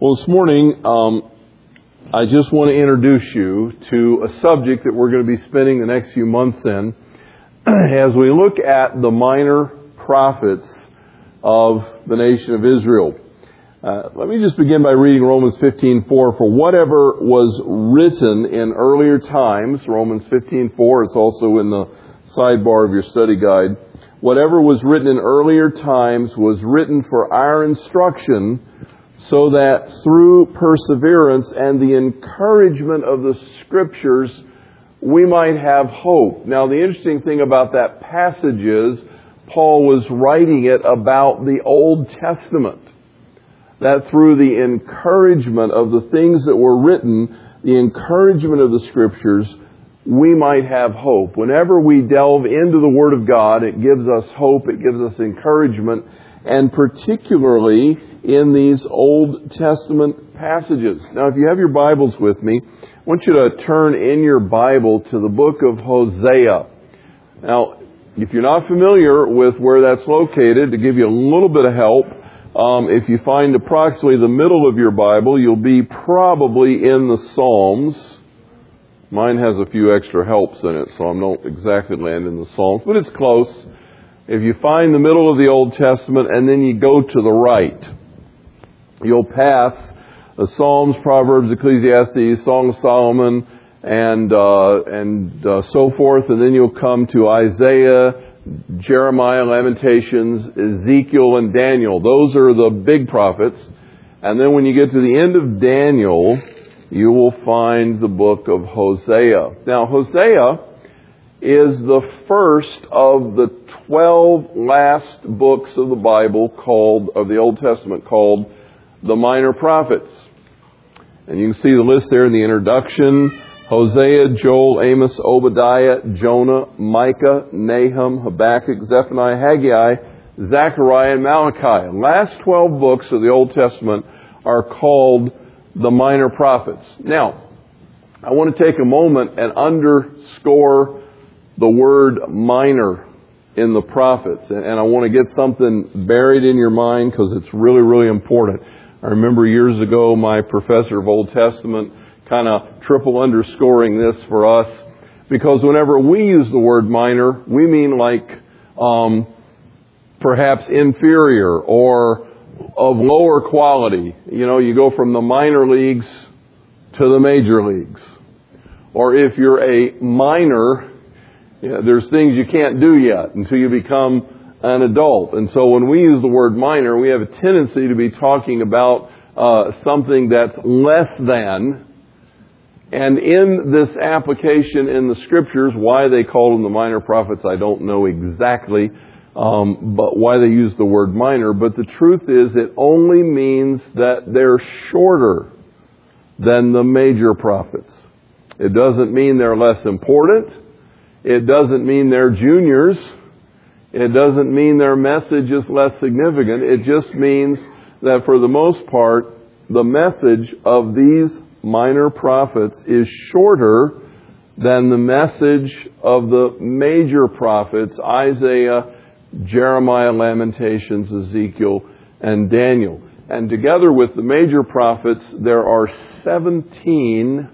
Well, this morning, um, I just want to introduce you to a subject that we're going to be spending the next few months in as we look at the minor prophets of the nation of Israel. Uh, let me just begin by reading Romans 15:4. For whatever was written in earlier times, Romans 15:4. It's also in the sidebar of your study guide. Whatever was written in earlier times was written for our instruction, so that through perseverance and the encouragement of the Scriptures, we might have hope. Now, the interesting thing about that passage is Paul was writing it about the Old Testament that through the encouragement of the things that were written, the encouragement of the scriptures, we might have hope. Whenever we delve into the Word of God, it gives us hope, it gives us encouragement, and particularly in these Old Testament passages. Now, if you have your Bibles with me, I want you to turn in your Bible to the book of Hosea. Now, if you're not familiar with where that's located, to give you a little bit of help, um, if you find approximately the middle of your Bible, you'll be probably in the Psalms. Mine has a few extra helps in it, so I'm not exactly landing the Psalms, but it's close. If you find the middle of the Old Testament and then you go to the right, you'll pass the Psalms, Proverbs, Ecclesiastes, Song of Solomon, and uh, and uh, so forth, and then you'll come to Isaiah, Jeremiah, Lamentations, Ezekiel, and Daniel. Those are the big prophets. And then when you get to the end of Daniel, you will find the book of Hosea. Now, Hosea is the first of the 12 last books of the Bible called, of the Old Testament called the Minor Prophets. And you can see the list there in the introduction. Hosea, Joel, Amos, Obadiah, Jonah, Micah, Nahum, Habakkuk, Zephaniah, Haggai, Zechariah, and Malachi. The last 12 books of the Old Testament are called the minor prophets. Now, I want to take a moment and underscore the word minor in the prophets. And I want to get something buried in your mind because it's really, really important. I remember years ago my professor of Old Testament kind of triple underscoring this for us because whenever we use the word minor, we mean like um, perhaps inferior or of lower quality. You know, you go from the minor leagues to the major leagues. Or if you're a minor, there's things you can't do yet until you become an adult. And so when we use the word minor, we have a tendency to be talking about uh, something that's less than and in this application in the scriptures, why they called them the minor prophets, I don't know exactly, um, but why they use the word minor. But the truth is, it only means that they're shorter than the major prophets. It doesn't mean they're less important. It doesn't mean they're juniors. It doesn't mean their message is less significant. It just means that for the most part, the message of these minor prophets is shorter than the message of the major prophets, Isaiah, Jeremiah, Lamentations, Ezekiel, and Daniel. And together with the major prophets, there are 17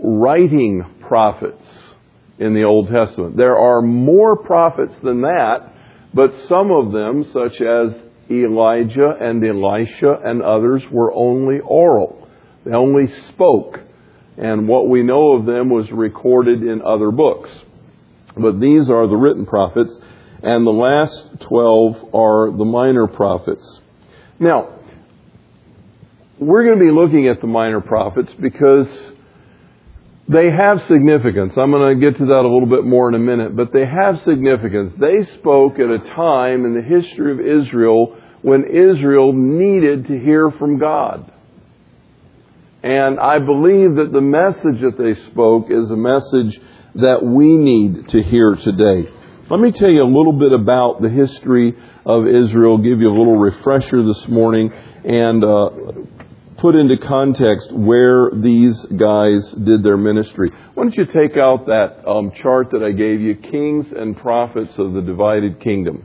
writing prophets in the Old Testament. There are more prophets than that, but some of them, such as Elijah and Elisha and others, were only oral. They only spoke, and what we know of them was recorded in other books. But these are the written prophets, and the last 12 are the minor prophets. Now, we're going to be looking at the minor prophets because they have significance. I'm going to get to that a little bit more in a minute, but they have significance. They spoke at a time in the history of Israel when Israel needed to hear from God. And I believe that the message that they spoke is a message that we need to hear today. Let me tell you a little bit about the history of Israel, give you a little refresher this morning, and uh, put into context where these guys did their ministry. Why don't you take out that um, chart that I gave you, Kings and Prophets of the Divided Kingdom.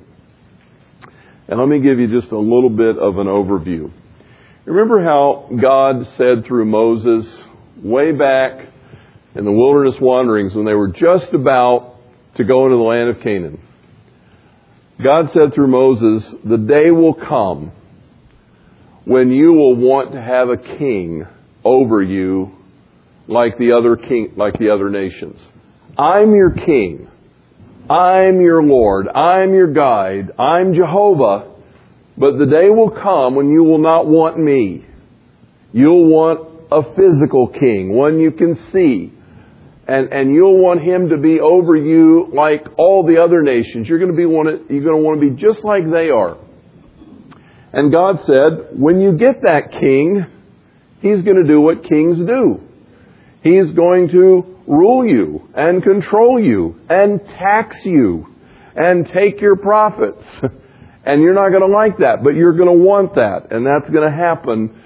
And let me give you just a little bit of an overview. Remember how God said through Moses way back in the wilderness wanderings when they were just about to go into the land of Canaan? God said through Moses, the day will come when you will want to have a king over you like the other king, like the other nations. I'm your king. I'm your Lord. I'm your guide. I'm Jehovah. But the day will come when you will not want me. You'll want a physical king, one you can see. And, and you'll want him to be over you like all the other nations. You're going to be want to, you're going to want to be just like they are. And God said, when you get that king, he's going to do what kings do. He's going to rule you and control you and tax you and take your profits. and you're not going to like that, but you're going to want that. And that's going to happen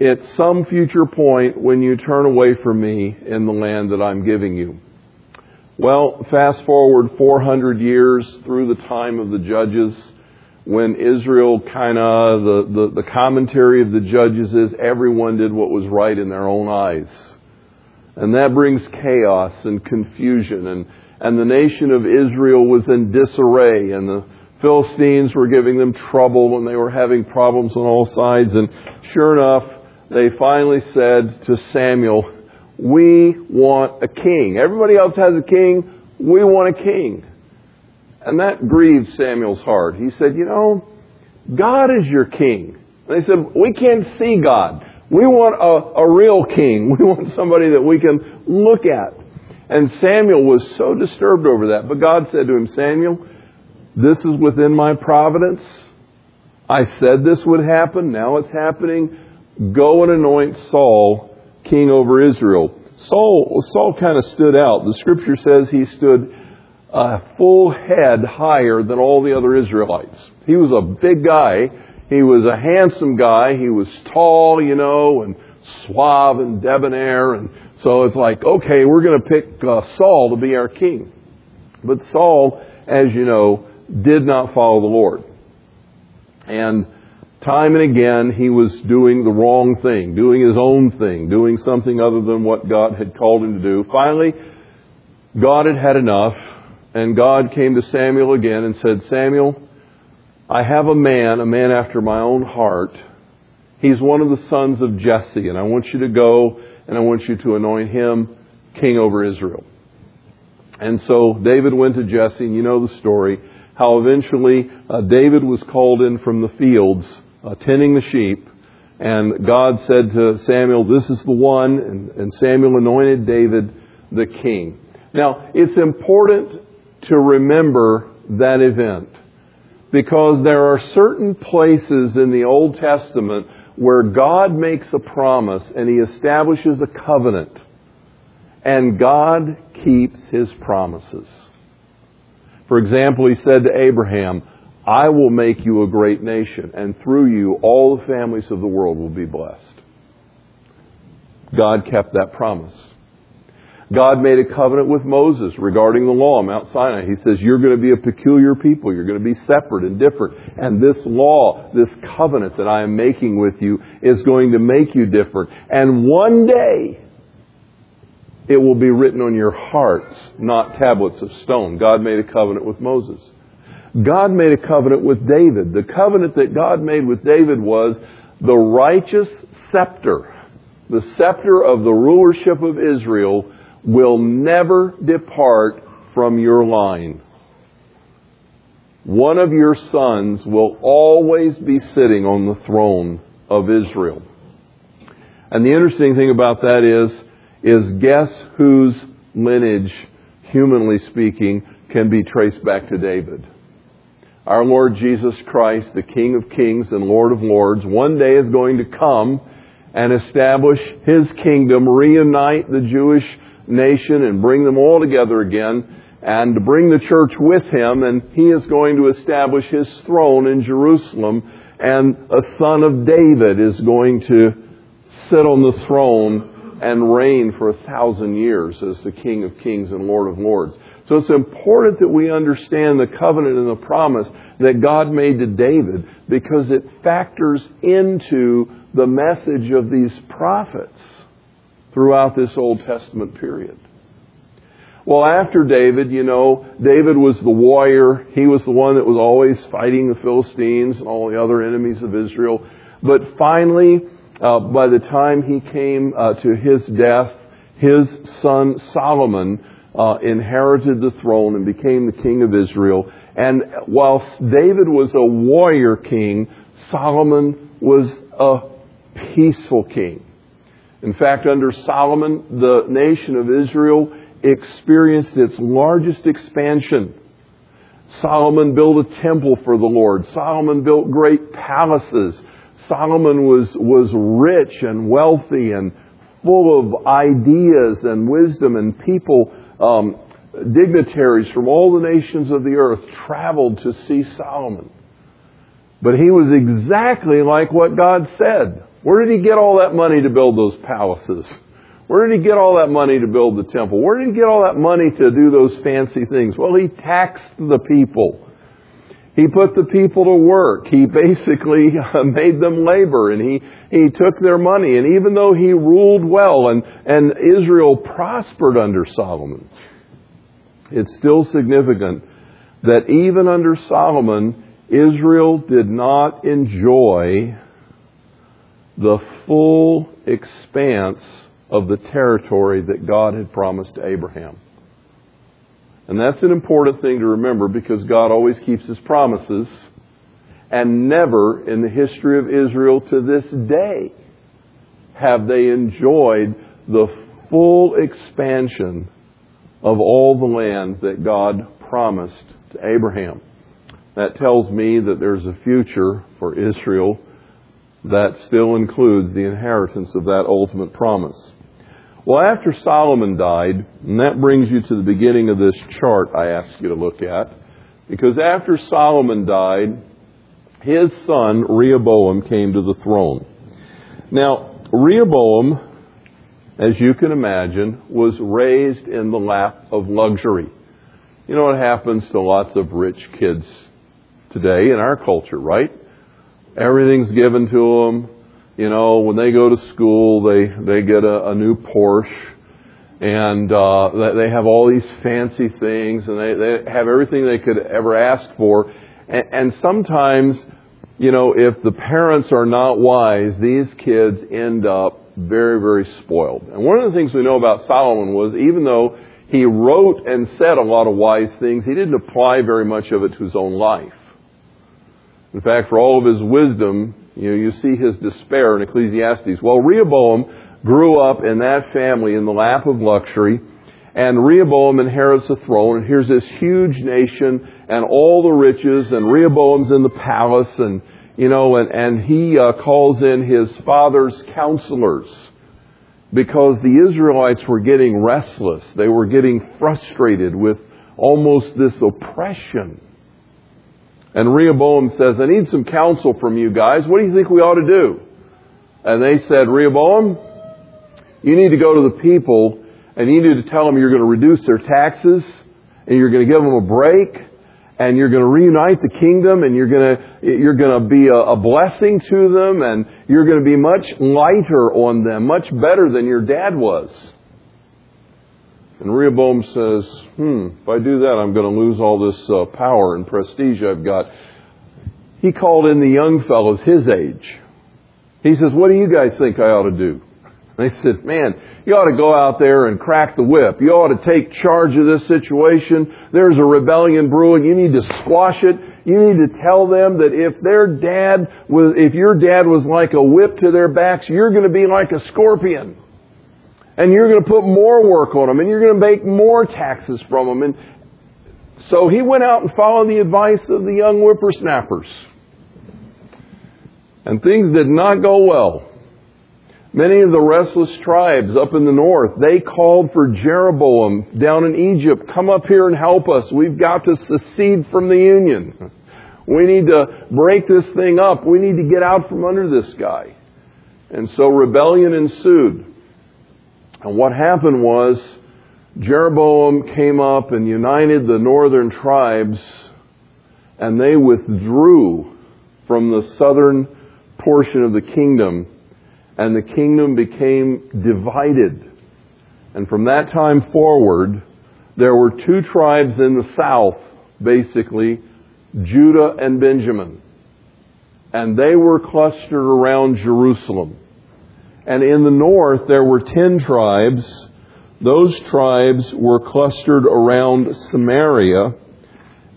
at some future point when you turn away from me in the land that I'm giving you. Well, fast forward 400 years through the time of the judges when Israel kind of, the, the, the commentary of the judges is everyone did what was right in their own eyes. And that brings chaos and confusion. And, and the nation of Israel was in disarray. And the Philistines were giving them trouble and they were having problems on all sides. And sure enough, they finally said to Samuel, We want a king. Everybody else has a king. We want a king. And that grieved Samuel's heart. He said, You know, God is your king. And they said, We can't see God. We want a, a real king. We want somebody that we can look at. And Samuel was so disturbed over that. But God said to him, Samuel, this is within my providence. I said this would happen. Now it's happening. Go and anoint Saul king over Israel. Saul, Saul kind of stood out. The scripture says he stood a full head higher than all the other Israelites. He was a big guy. He was a handsome guy. He was tall, you know, and suave and debonair. And so it's like, okay, we're going to pick uh, Saul to be our king. But Saul, as you know, did not follow the Lord. And time and again, he was doing the wrong thing, doing his own thing, doing something other than what God had called him to do. Finally, God had had enough and God came to Samuel again and said, Samuel, I have a man, a man after my own heart. He's one of the sons of Jesse, and I want you to go and I want you to anoint him king over Israel. And so David went to Jesse, and you know the story, how eventually uh, David was called in from the fields, uh, tending the sheep, and God said to Samuel, This is the one, and, and Samuel anointed David the king. Now, it's important to remember that event. Because there are certain places in the Old Testament where God makes a promise and He establishes a covenant. And God keeps His promises. For example, He said to Abraham, I will make you a great nation, and through you all the families of the world will be blessed. God kept that promise. God made a covenant with Moses regarding the law, on Mount Sinai. He says, You're going to be a peculiar people. You're going to be separate and different. And this law, this covenant that I am making with you, is going to make you different. And one day, it will be written on your hearts, not tablets of stone. God made a covenant with Moses. God made a covenant with David. The covenant that God made with David was the righteous scepter, the scepter of the rulership of Israel will never depart from your line. One of your sons will always be sitting on the throne of Israel. And the interesting thing about that is, is guess whose lineage, humanly speaking, can be traced back to David? Our Lord Jesus Christ, the King of Kings and Lord of Lords, one day is going to come and establish His kingdom, reunite the Jewish nation and bring them all together again and to bring the church with him and he is going to establish his throne in Jerusalem and a son of David is going to sit on the throne and reign for a thousand years as the King of Kings and Lord of Lords. So it's important that we understand the covenant and the promise that God made to David because it factors into the message of these prophets throughout this Old Testament period. Well, after David, you know, David was the warrior. He was the one that was always fighting the Philistines and all the other enemies of Israel. But finally, uh, by the time he came uh, to his death, his son Solomon uh, inherited the throne and became the king of Israel. And whilst David was a warrior king, Solomon was a peaceful king. In fact, under Solomon, the nation of Israel experienced its largest expansion. Solomon built a temple for the Lord. Solomon built great palaces. Solomon was, was rich and wealthy and full of ideas and wisdom and people, um, dignitaries from all the nations of the earth traveled to see Solomon. But he was exactly like what God said. Where did he get all that money to build those palaces? Where did he get all that money to build the temple? Where did he get all that money to do those fancy things? Well, he taxed the people. He put the people to work. He basically made them labor and he, he took their money. And even though he ruled well and, and Israel prospered under Solomon, it's still significant that even under Solomon, Israel did not enjoy the full expanse of the territory that God had promised to Abraham. And that's an important thing to remember because God always keeps his promises. And never in the history of Israel to this day have they enjoyed the full expansion of all the land that God promised to Abraham. That tells me that there's a future for Israel that still includes the inheritance of that ultimate promise. Well, after Solomon died, and that brings you to the beginning of this chart I asked you to look at, because after Solomon died, his son Rehoboam came to the throne. Now, Rehoboam, as you can imagine, was raised in the lap of luxury. You know what happens to lots of rich kids today in our culture, right? Everything's given to them. You know, when they go to school, they they get a, a new Porsche, and uh, they have all these fancy things, and they they have everything they could ever ask for. And, and sometimes, you know, if the parents are not wise, these kids end up very very spoiled. And one of the things we know about Solomon was even though he wrote and said a lot of wise things, he didn't apply very much of it to his own life. In fact, for all of his wisdom, you know, you see his despair in Ecclesiastes. Well, Rehoboam grew up in that family in the lap of luxury, and Rehoboam inherits the throne, and here's this huge nation and all the riches, and Rehoboam's in the palace, and you know, and, and he uh, calls in his father's counselors because the Israelites were getting restless. They were getting frustrated with almost this oppression. And Rehoboam says, I need some counsel from you guys. What do you think we ought to do? And they said, Rehoboam, you need to go to the people and you need to tell them you're going to reduce their taxes and you're going to give them a break and you're going to reunite the kingdom and you're going to, you're going to be a, a blessing to them and you're going to be much lighter on them, much better than your dad was. And Rehoboam says, hmm, if I do that, I'm going to lose all this uh, power and prestige I've got. He called in the young fellows his age. He says, what do you guys think I ought to do? And they said, man, you ought to go out there and crack the whip. You ought to take charge of this situation. There's a rebellion brewing. You need to squash it. You need to tell them that if their dad was, if your dad was like a whip to their backs, you're going to be like a scorpion and you're going to put more work on them, and you're going to make more taxes from them. And so he went out and followed the advice of the young whippersnappers. And things did not go well. Many of the restless tribes up in the north, they called for Jeroboam down in Egypt, come up here and help us. We've got to secede from the Union. We need to break this thing up. We need to get out from under this guy. And so rebellion ensued. And what happened was Jeroboam came up and united the northern tribes, and they withdrew from the southern portion of the kingdom and the kingdom became divided. And from that time forward, there were two tribes in the south, basically, Judah and Benjamin. And they were clustered around Jerusalem. And in the north, there were ten tribes. Those tribes were clustered around Samaria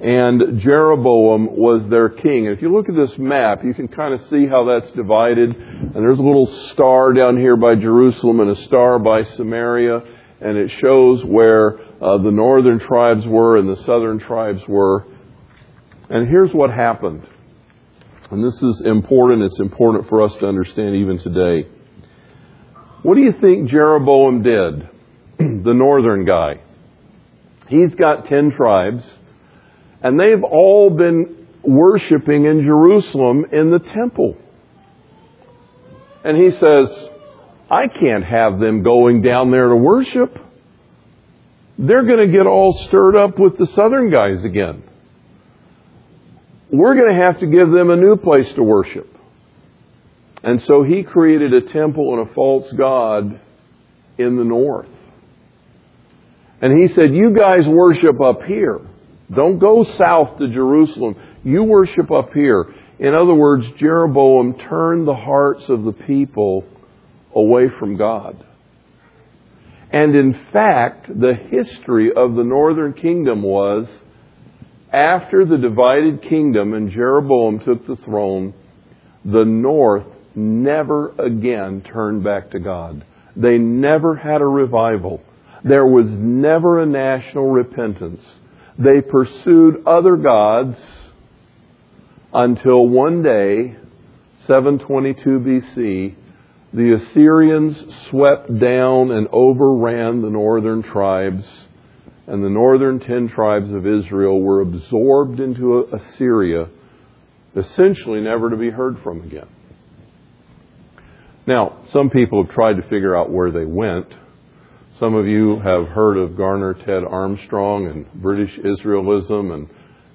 and Jeroboam was their king. And if you look at this map, you can kind of see how that's divided. And there's a little star down here by Jerusalem and a star by Samaria, and it shows where uh, the northern tribes were and the southern tribes were. And here's what happened. And this is important. It's important for us to understand even today. What do you think Jeroboam did? the northern guy. He's got ten tribes. And they've all been worshiping in Jerusalem in the temple. And he says, I can't have them going down there to worship. They're going to get all stirred up with the southern guys again. We're going to have to give them a new place to worship. And so he created a temple and a false god in the north. And he said, You guys worship up here. Don't go south to Jerusalem. You worship up here. In other words, Jeroboam turned the hearts of the people away from God. And in fact, the history of the northern kingdom was after the divided kingdom and Jeroboam took the throne, the north never again turned back to God. They never had a revival. There was never a national repentance. They pursued other gods until one day, 722 BC, the Assyrians swept down and overran the northern tribes, and the northern ten tribes of Israel were absorbed into Assyria, essentially never to be heard from again. Now, some people have tried to figure out where they went. Some of you have heard of Garner Ted Armstrong and British Israelism and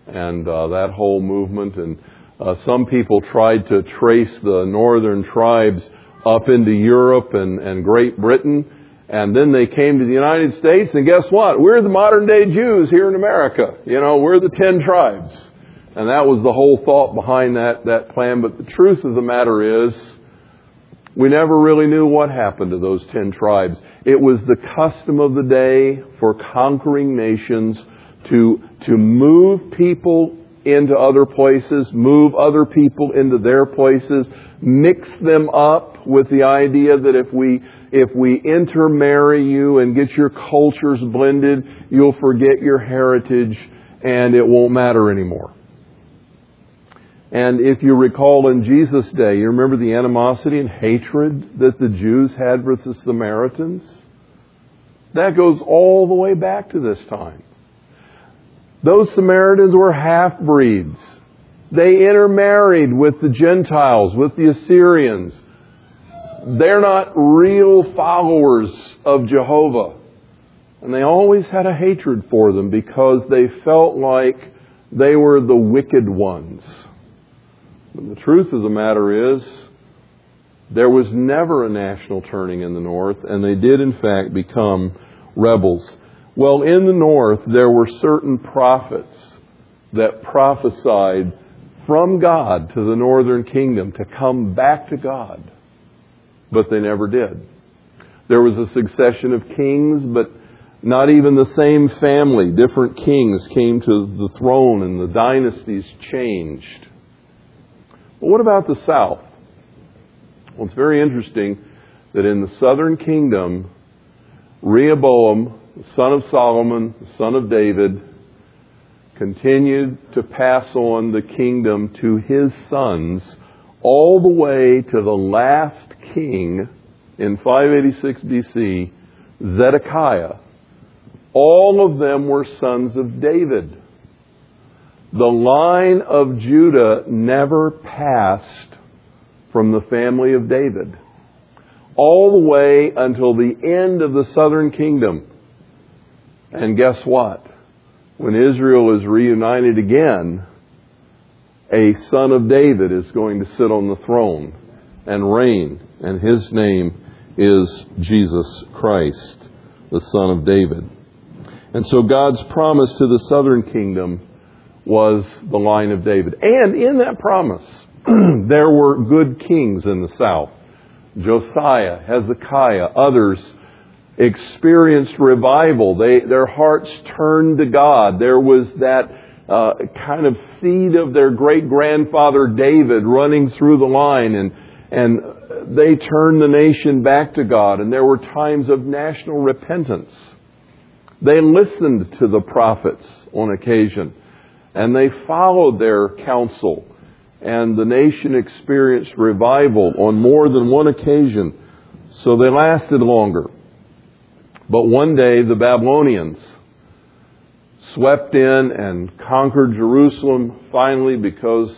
and uh, that whole movement. And uh, some people tried to trace the northern tribes up into Europe and, and Great Britain. And then they came to the United States, and guess what? We're the modern day Jews here in America. You know, we're the ten tribes. And that was the whole thought behind that, that plan. But the truth of the matter is, we never really knew what happened to those ten tribes. It was the custom of the day for conquering nations to, to move people into other places, move other people into their places, mix them up with the idea that if we, if we intermarry you and get your cultures blended, you'll forget your heritage and it won't matter anymore. And if you recall in Jesus' day, you remember the animosity and hatred that the Jews had with the Samaritans? That goes all the way back to this time. Those Samaritans were half breeds. They intermarried with the Gentiles, with the Assyrians. They're not real followers of Jehovah. And they always had a hatred for them because they felt like they were the wicked ones. But the truth of the matter is, there was never a national turning in the North, and they did, in fact, become rebels. Well, in the North, there were certain prophets that prophesied from God to the northern kingdom to come back to God, but they never did. There was a succession of kings, but not even the same family. Different kings came to the throne and the dynasties changed. But what about the south? Well, it's very interesting that in the southern kingdom, Rehoboam, the son of Solomon, the son of David, continued to pass on the kingdom to his sons all the way to the last king in 586 BC, Zedekiah. All of them were sons of David. The line of Judah never passed from the family of David all the way until the end of the southern kingdom. And guess what? When Israel is reunited again, a son of David is going to sit on the throne. and reign, and his name is Jesus Christ, the Son of David. And so God's promise to the southern kingdom was the line of David. And in that promise, there were good kings in the south. Josiah, Hezekiah, others experienced revival. They, their hearts turned to God. There was that uh, kind of seed of their great grandfather David running through the line, and and they turned the nation back to God. And there were times of national repentance. They listened to the prophets on occasion, and they followed their counsel. And the nation experienced revival on more than one occasion, so they lasted longer. But one day the Babylonians swept in and conquered Jerusalem finally because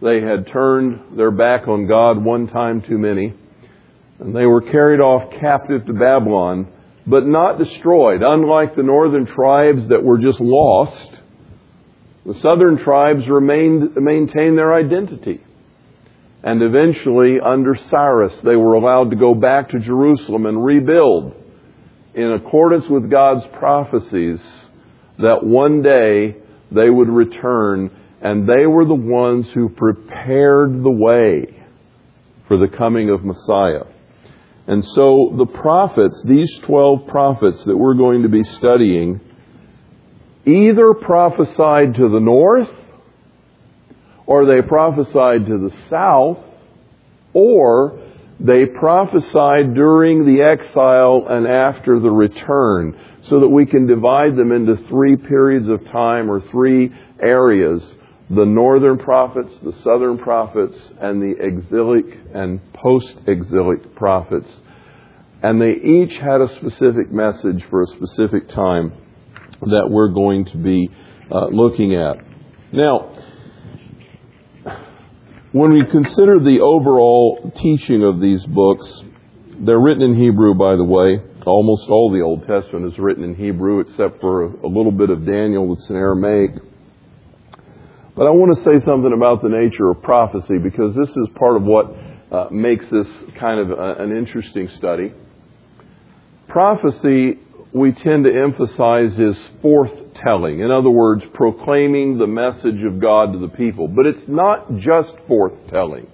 they had turned their back on God one time too many. And they were carried off captive to Babylon, but not destroyed. Unlike the northern tribes that were just lost, the southern tribes remained, maintained their identity. And eventually, under Cyrus, they were allowed to go back to Jerusalem and rebuild in accordance with God's prophecies that one day they would return and they were the ones who prepared the way for the coming of Messiah. And so the prophets, these 12 prophets that we're going to be studying, either prophesied to the north, or they prophesied to the south, or they prophesied during the exile and after the return, so that we can divide them into three periods of time or three areas the northern prophets, the southern prophets, and the exilic and post exilic prophets. And they each had a specific message for a specific time that we're going to be uh, looking at. Now, when we consider the overall teaching of these books, they're written in Hebrew, by the way. Almost all the Old Testament is written in Hebrew, except for a, a little bit of Daniel that's in Aramaic. But I want to say something about the nature of prophecy because this is part of what uh, makes this kind of a, an interesting study. Prophecy, we tend to emphasize is forthtelling. In other words, proclaiming the message of God to the people. But it's not just forthtelling.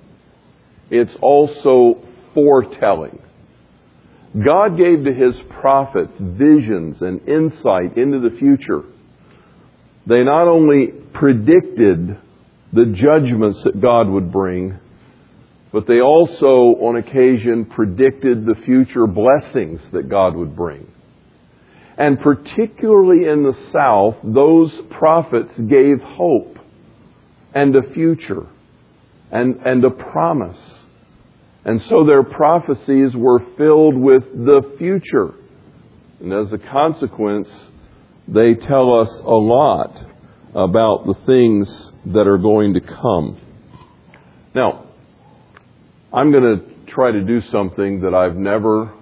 It's also foretelling. God gave to his prophets visions and insight into the future they not only predicted the judgments that God would bring, but they also, on occasion, predicted the future blessings that God would bring. And particularly in the South, those prophets gave hope and a future and, and a promise. And so their prophecies were filled with the future. And as a consequence, they tell us a lot about the things that are going to come. Now, I'm going to try to do something that I've never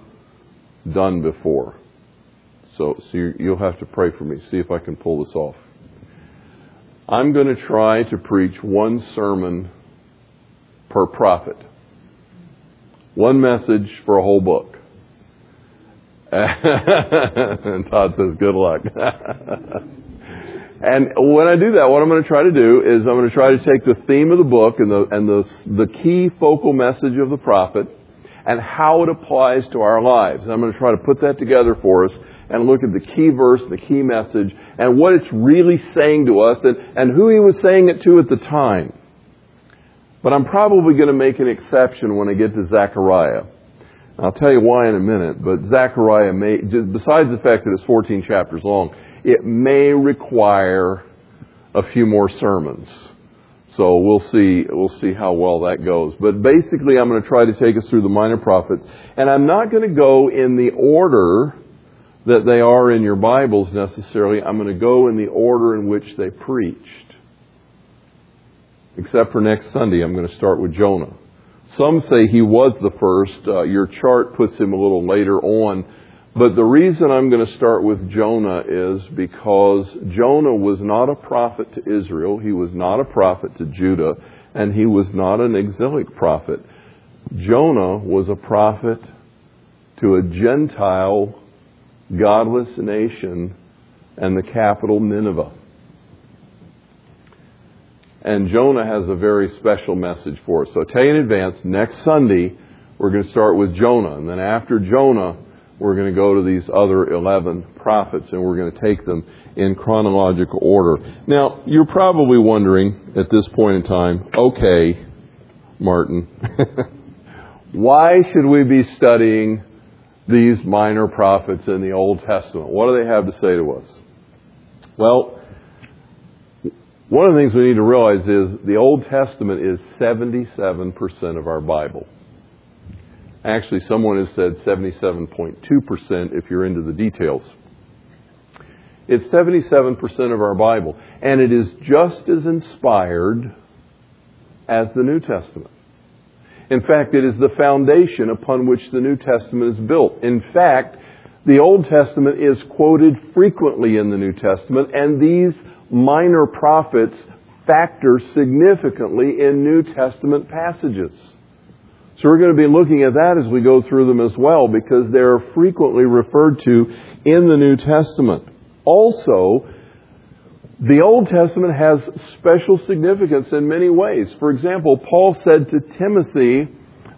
done before. So, so you'll have to pray for me, see if I can pull this off. I'm going to try to preach one sermon per prophet. One message for a whole book. and Todd says, good luck. and when I do that, what I'm going to try to do is I'm going to try to take the theme of the book and the, and the, the key focal message of the prophet and how it applies to our lives. And I'm going to try to put that together for us and look at the key verse, the key message, and what it's really saying to us and, and who he was saying it to at the time. But I'm probably going to make an exception when I get to Zechariah. I'll tell you why in a minute, but Zechariah may, besides the fact that it's 14 chapters long, it may require a few more sermons. So we'll see, we'll see how well that goes. But basically I'm going to try to take us through the minor prophets, and I'm not going to go in the order that they are in your Bibles necessarily. I'm going to go in the order in which they preached. Except for next Sunday, I'm going to start with Jonah. Some say he was the first. Uh, your chart puts him a little later on. But the reason I'm going to start with Jonah is because Jonah was not a prophet to Israel. He was not a prophet to Judah. And he was not an exilic prophet. Jonah was a prophet to a Gentile, godless nation and the capital Nineveh. And Jonah has a very special message for us. So I tell you in advance, next Sunday, we're going to start with Jonah. And then after Jonah, we're going to go to these other 11 prophets and we're going to take them in chronological order. Now, you're probably wondering at this point in time, okay, Martin, why should we be studying these minor prophets in the Old Testament? What do they have to say to us? Well, one of the things we need to realize is the Old Testament is 77% of our Bible. Actually, someone has said 77.2% if you're into the details. It's 77% of our Bible, and it is just as inspired as the New Testament. In fact, it is the foundation upon which the New Testament is built. In fact, the Old Testament is quoted frequently in the New Testament, and these minor prophets factor significantly in New Testament passages. So we're going to be looking at that as we go through them as well because they're frequently referred to in the New Testament. Also, the Old Testament has special significance in many ways. For example, Paul said to Timothy,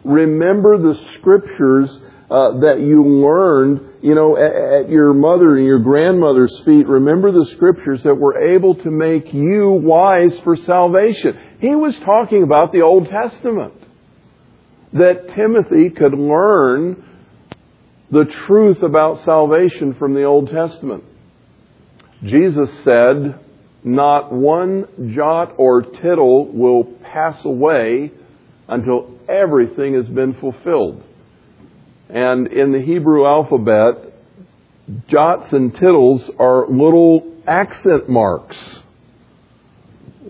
remember the scriptures uh, that you learned, you know, at, at your mother and your grandmother's feet. Remember the scriptures that were able to make you wise for salvation. He was talking about the Old Testament. That Timothy could learn the truth about salvation from the Old Testament. Jesus said, not one jot or tittle will pass away until everything has been fulfilled. And in the Hebrew alphabet, jots and tittles are little accent marks.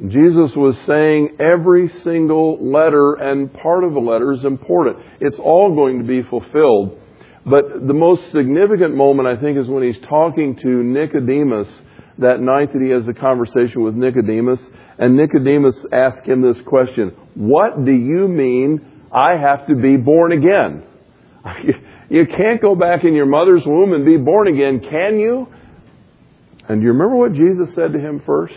Jesus was saying every single letter and part of a letter is important. It's all going to be fulfilled. But the most significant moment, I think, is when he's talking to Nicodemus that night that he has a conversation with Nicodemus, and Nicodemus asks him this question What do you mean I have to be born again? You can't go back in your mother's womb and be born again, can you? And do you remember what Jesus said to him first?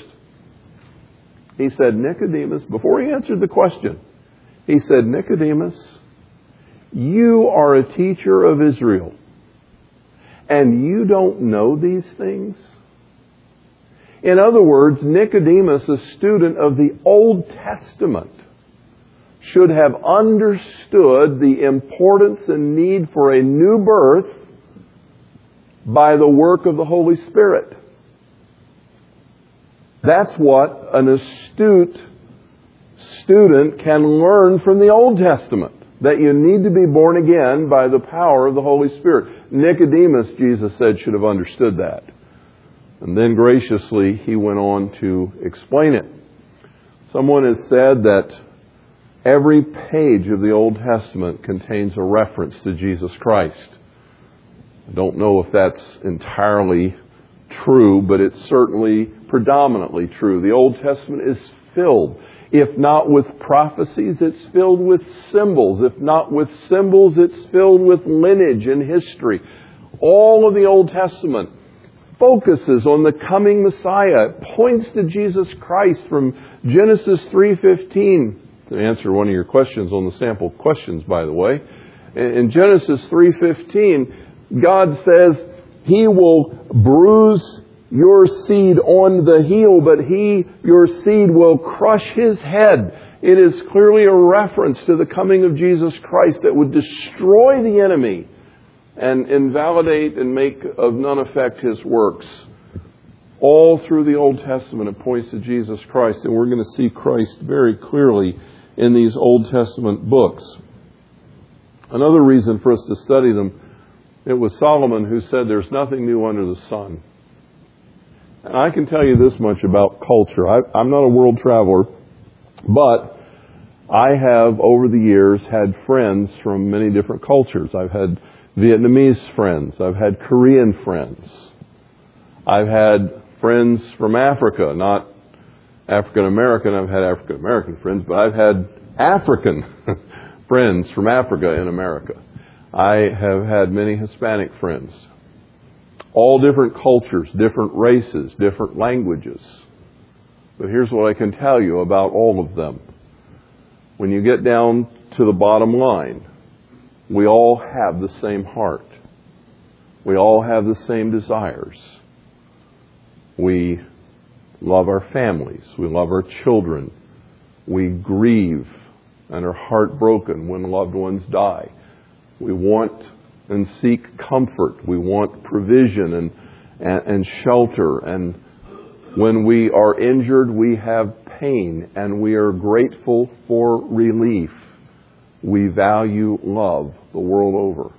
He said, Nicodemus, before he answered the question, he said, Nicodemus, you are a teacher of Israel, and you don't know these things? In other words, Nicodemus, a student of the Old Testament, should have understood the importance and need for a new birth by the work of the Holy Spirit. That's what an astute student can learn from the Old Testament. That you need to be born again by the power of the Holy Spirit. Nicodemus, Jesus said, should have understood that. And then graciously, he went on to explain it. Someone has said that every page of the Old Testament contains a reference to Jesus Christ. I don't know if that's entirely true, but it's certainly predominantly true. The Old Testament is filled, if not with prophecies, it's filled with symbols. If not with symbols, it's filled with lineage and history. All of the Old Testament focuses on the coming Messiah. It points to Jesus Christ from Genesis 3:15 to answer one of your questions on the sample questions by the way. In Genesis 3:15, God says he will bruise your seed on the heel, but he, your seed, will crush his head. It is clearly a reference to the coming of Jesus Christ that would destroy the enemy and invalidate and make of none effect his works. All through the Old Testament, it points to Jesus Christ, and we're going to see Christ very clearly in these Old Testament books. Another reason for us to study them, it was Solomon who said, There's nothing new under the sun. And I can tell you this much about culture. I, I'm not a world traveler, but I have, over the years, had friends from many different cultures. I've had Vietnamese friends. I've had Korean friends. I've had friends from Africa, not African American. I've had African American friends, but I've had African friends from Africa in America. I have had many Hispanic friends. All different cultures, different races, different languages. But here's what I can tell you about all of them. When you get down to the bottom line, we all have the same heart. We all have the same desires. We love our families. We love our children. We grieve and are heartbroken when loved ones die. We want and seek comfort. We want provision and, and, and shelter. And when we are injured, we have pain and we are grateful for relief. We value love the world over.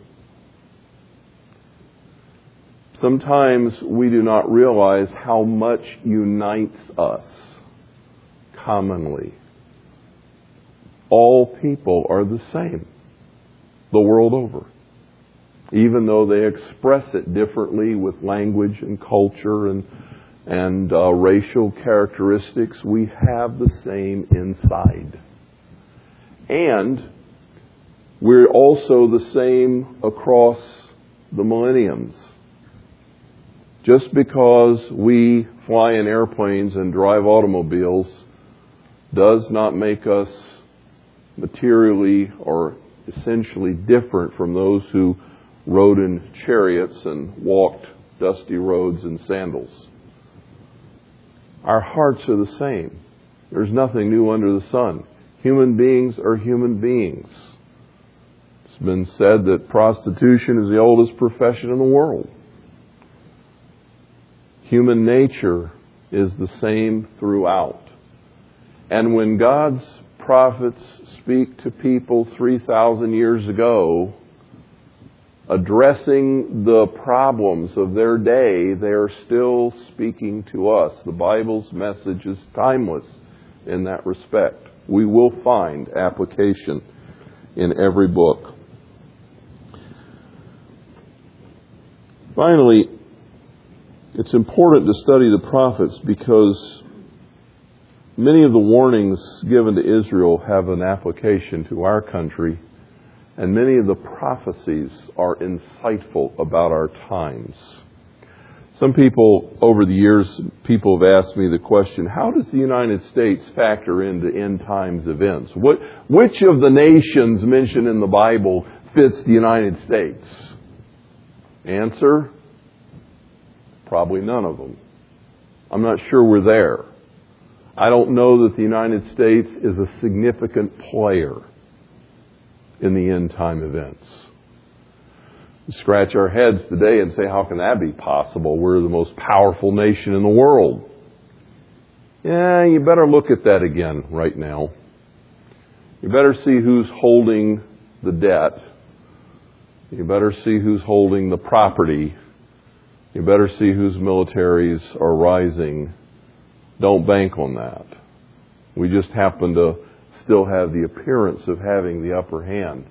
Sometimes we do not realize how much unites us commonly. All people are the same the world over. Even though they express it differently with language and culture and, and uh, racial characteristics, we have the same inside. And we're also the same across the millenniums. Just because we fly in airplanes and drive automobiles does not make us materially or essentially different from those who rode in chariots and walked dusty roads in sandals. Our hearts are the same. There's nothing new under the sun. Human beings are human beings. It's been said that prostitution is the oldest profession in the world. Human nature is the same throughout. And when God's prophets speak to people 3,000 years ago, addressing the problems of their day, they are still speaking to us. The Bible's message is timeless in that respect. We will find application in every book. Finally, it's important to study the prophets because many of the warnings given to Israel have an application to our country, and many of the prophecies are insightful about our times. Some people, over the years, people have asked me the question, how does the United States factor into end times events? What, which of the nations mentioned in the Bible fits the United States? Answer, Probably none of them. I'm not sure we're there. I don't know that the United States is a significant player in the end time events. We scratch our heads today and say, how can that be possible? We're the most powerful nation in the world. Yeah, you better look at that again right now. You better see who's holding the debt. You better see who's holding the property you better see whose militaries are rising. Don't bank on that. We just happen to still have the appearance of having the upper hand.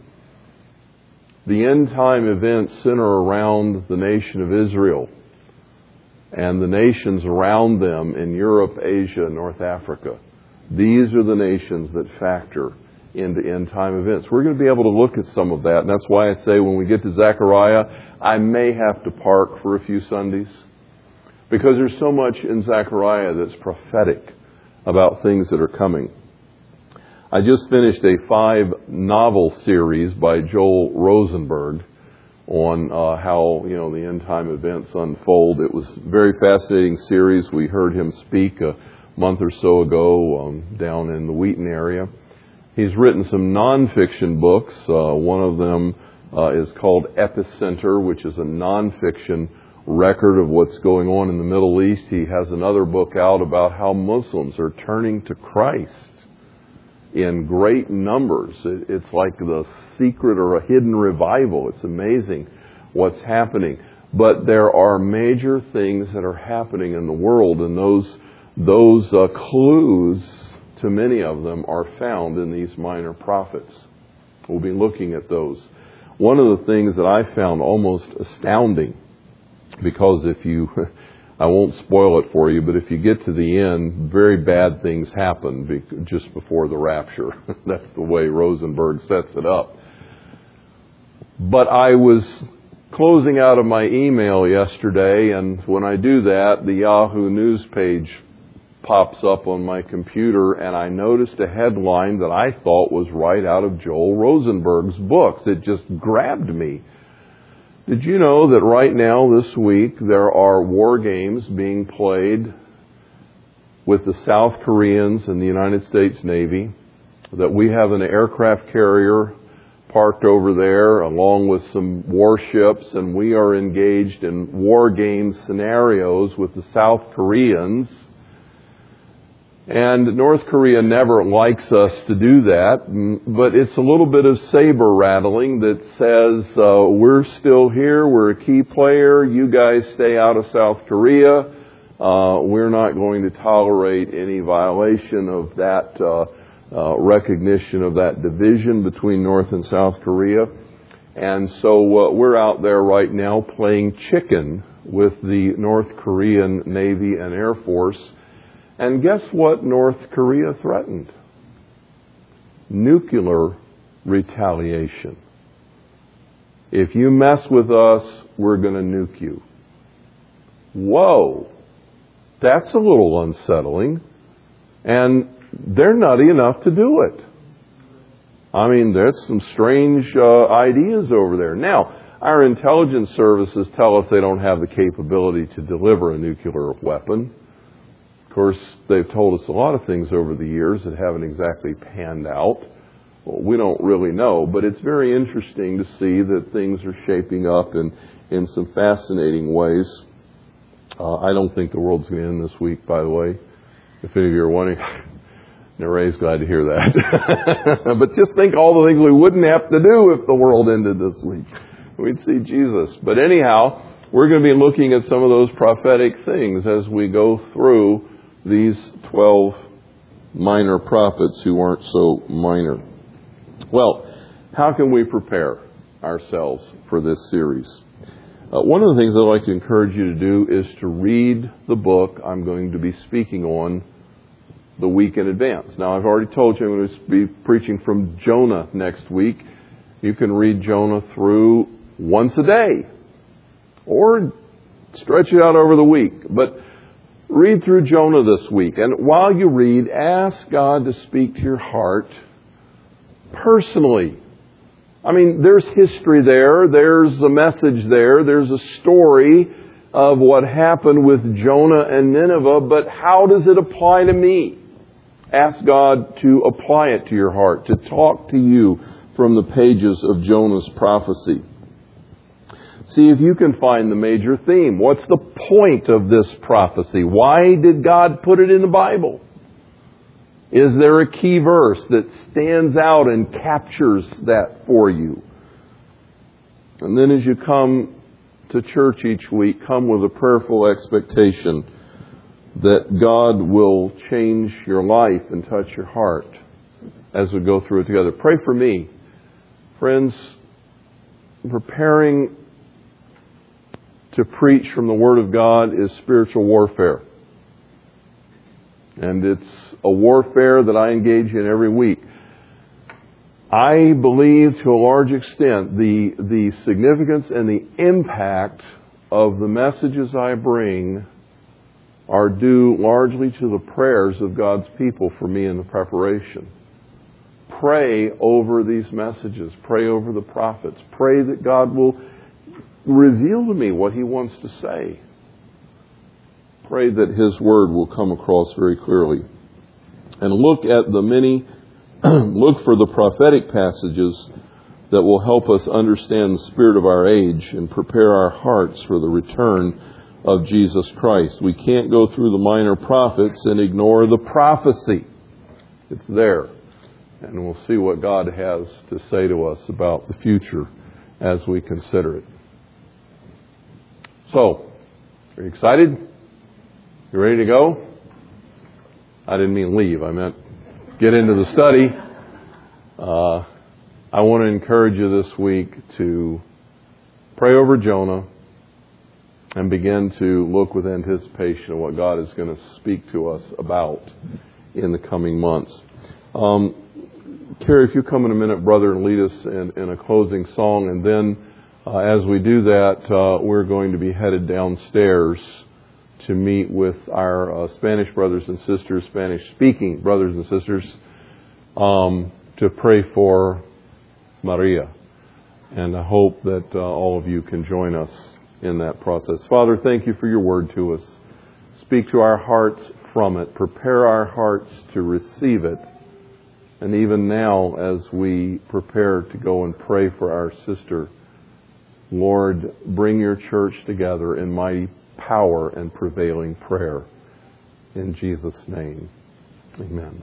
The end time events center around the nation of Israel and the nations around them in Europe, Asia, North Africa. These are the nations that factor into end time events. We're going to be able to look at some of that, and that's why I say when we get to Zechariah, I may have to park for a few Sundays because there's so much in Zechariah that's prophetic about things that are coming. I just finished a five novel series by Joel Rosenberg on uh, how you know the end time events unfold. It was a very fascinating series. We heard him speak a month or so ago um, down in the Wheaton area. He's written some nonfiction books. Uh, one of them uh, is called Epicenter, which is a nonfiction record of what's going on in the Middle East. He has another book out about how Muslims are turning to Christ in great numbers. It's like the secret or a hidden revival. It's amazing what's happening. But there are major things that are happening in the world, and those those uh, clues to many of them are found in these minor prophets. We'll be looking at those. One of the things that I found almost astounding, because if you, I won't spoil it for you, but if you get to the end, very bad things happen just before the rapture. That's the way Rosenberg sets it up. But I was closing out of my email yesterday, and when I do that, the Yahoo News page pops up on my computer, and I noticed a headline that I thought was right out of Joel Rosenberg's books. It just grabbed me. Did you know that right now, this week, there are war games being played with the South Koreans and the United States Navy? That we have an aircraft carrier parked over there along with some warships, and we are engaged in war game scenarios with the South Koreans. And North Korea never likes us to do that, but it's a little bit of saber rattling that says, uh, we're still here, we're a key player, you guys stay out of South Korea, uh, we're not going to tolerate any violation of that uh, uh recognition of that division between North and South Korea. And so uh, we're out there right now playing chicken with the North Korean Navy and Air Force and guess what North Korea threatened? Nuclear retaliation. If you mess with us, we're going to nuke you. Whoa. That's a little unsettling. And they're nutty enough to do it. I mean, there's some strange uh, ideas over there. Now, our intelligence services tell us they don't have the capability to deliver a nuclear weapon course, they've told us a lot of things over the years that haven't exactly panned out. Well, we don't really know, but it's very interesting to see that things are shaping up in, in some fascinating ways. Uh, I don't think the world's going to end this week, by the way. If any of you are wondering, Naray's glad to hear that. but just think all the things we wouldn't have to do if the world ended this week. We'd see Jesus. But anyhow, we're going to be looking at some of those prophetic things as we go through these 12 minor prophets who aren't so minor. Well, how can we prepare ourselves for this series? Uh, one of the things I'd like to encourage you to do is to read the book I'm going to be speaking on the week in advance. Now, I've already told you I'm going to be preaching from Jonah next week. You can read Jonah through once a day or stretch it out over the week. But Read through Jonah this week, and while you read, ask God to speak to your heart personally. I mean, there's history there, there's a message there, there's a story of what happened with Jonah and Nineveh, but how does it apply to me? Ask God to apply it to your heart, to talk to you from the pages of Jonah's prophecy. See if you can find the major theme. What's the point of this prophecy? Why did God put it in the Bible? Is there a key verse that stands out and captures that for you? And then as you come to church each week, come with a prayerful expectation that God will change your life and touch your heart as we go through it together. Pray for me. Friends, preparing to preach from the Word of God is spiritual warfare. And it's a warfare that I engage in every week. I believe to a large extent the, the significance and the impact of the messages I bring are due largely to the prayers of God's people for me in the preparation. Pray over these messages. Pray over the prophets. Pray that God will reveal to me what he wants to say. Pray that his word will come across very clearly. And look at the many, look for the prophetic passages that will help us understand the spirit of our age and prepare our hearts for the return of Jesus Christ. We can't go through the minor prophets and ignore the prophecy. It's there. And we'll see what God has to say to us about the future as we consider it. So, are you excited? You ready to go? I didn't mean leave. I meant get into the study. Uh, I want to encourage you this week to pray over Jonah, and begin to look with anticipation of what God is going to speak to us about in the coming months. Um, Carrie, if you come in a minute, brother, and lead us in, in a closing song, and then uh, as we do that, uh, we're going to be headed downstairs to meet with our uh, Spanish brothers and sisters, Spanish speaking brothers and sisters, um, to pray for Maria. And I hope that uh, all of you can join us in that process. Father, thank you for your word to us. Speak to our hearts from it. Prepare our hearts to receive it. And even now, as we prepare to go and pray for our sister, Lord, bring your church together in mighty power and prevailing prayer. In Jesus' name, amen.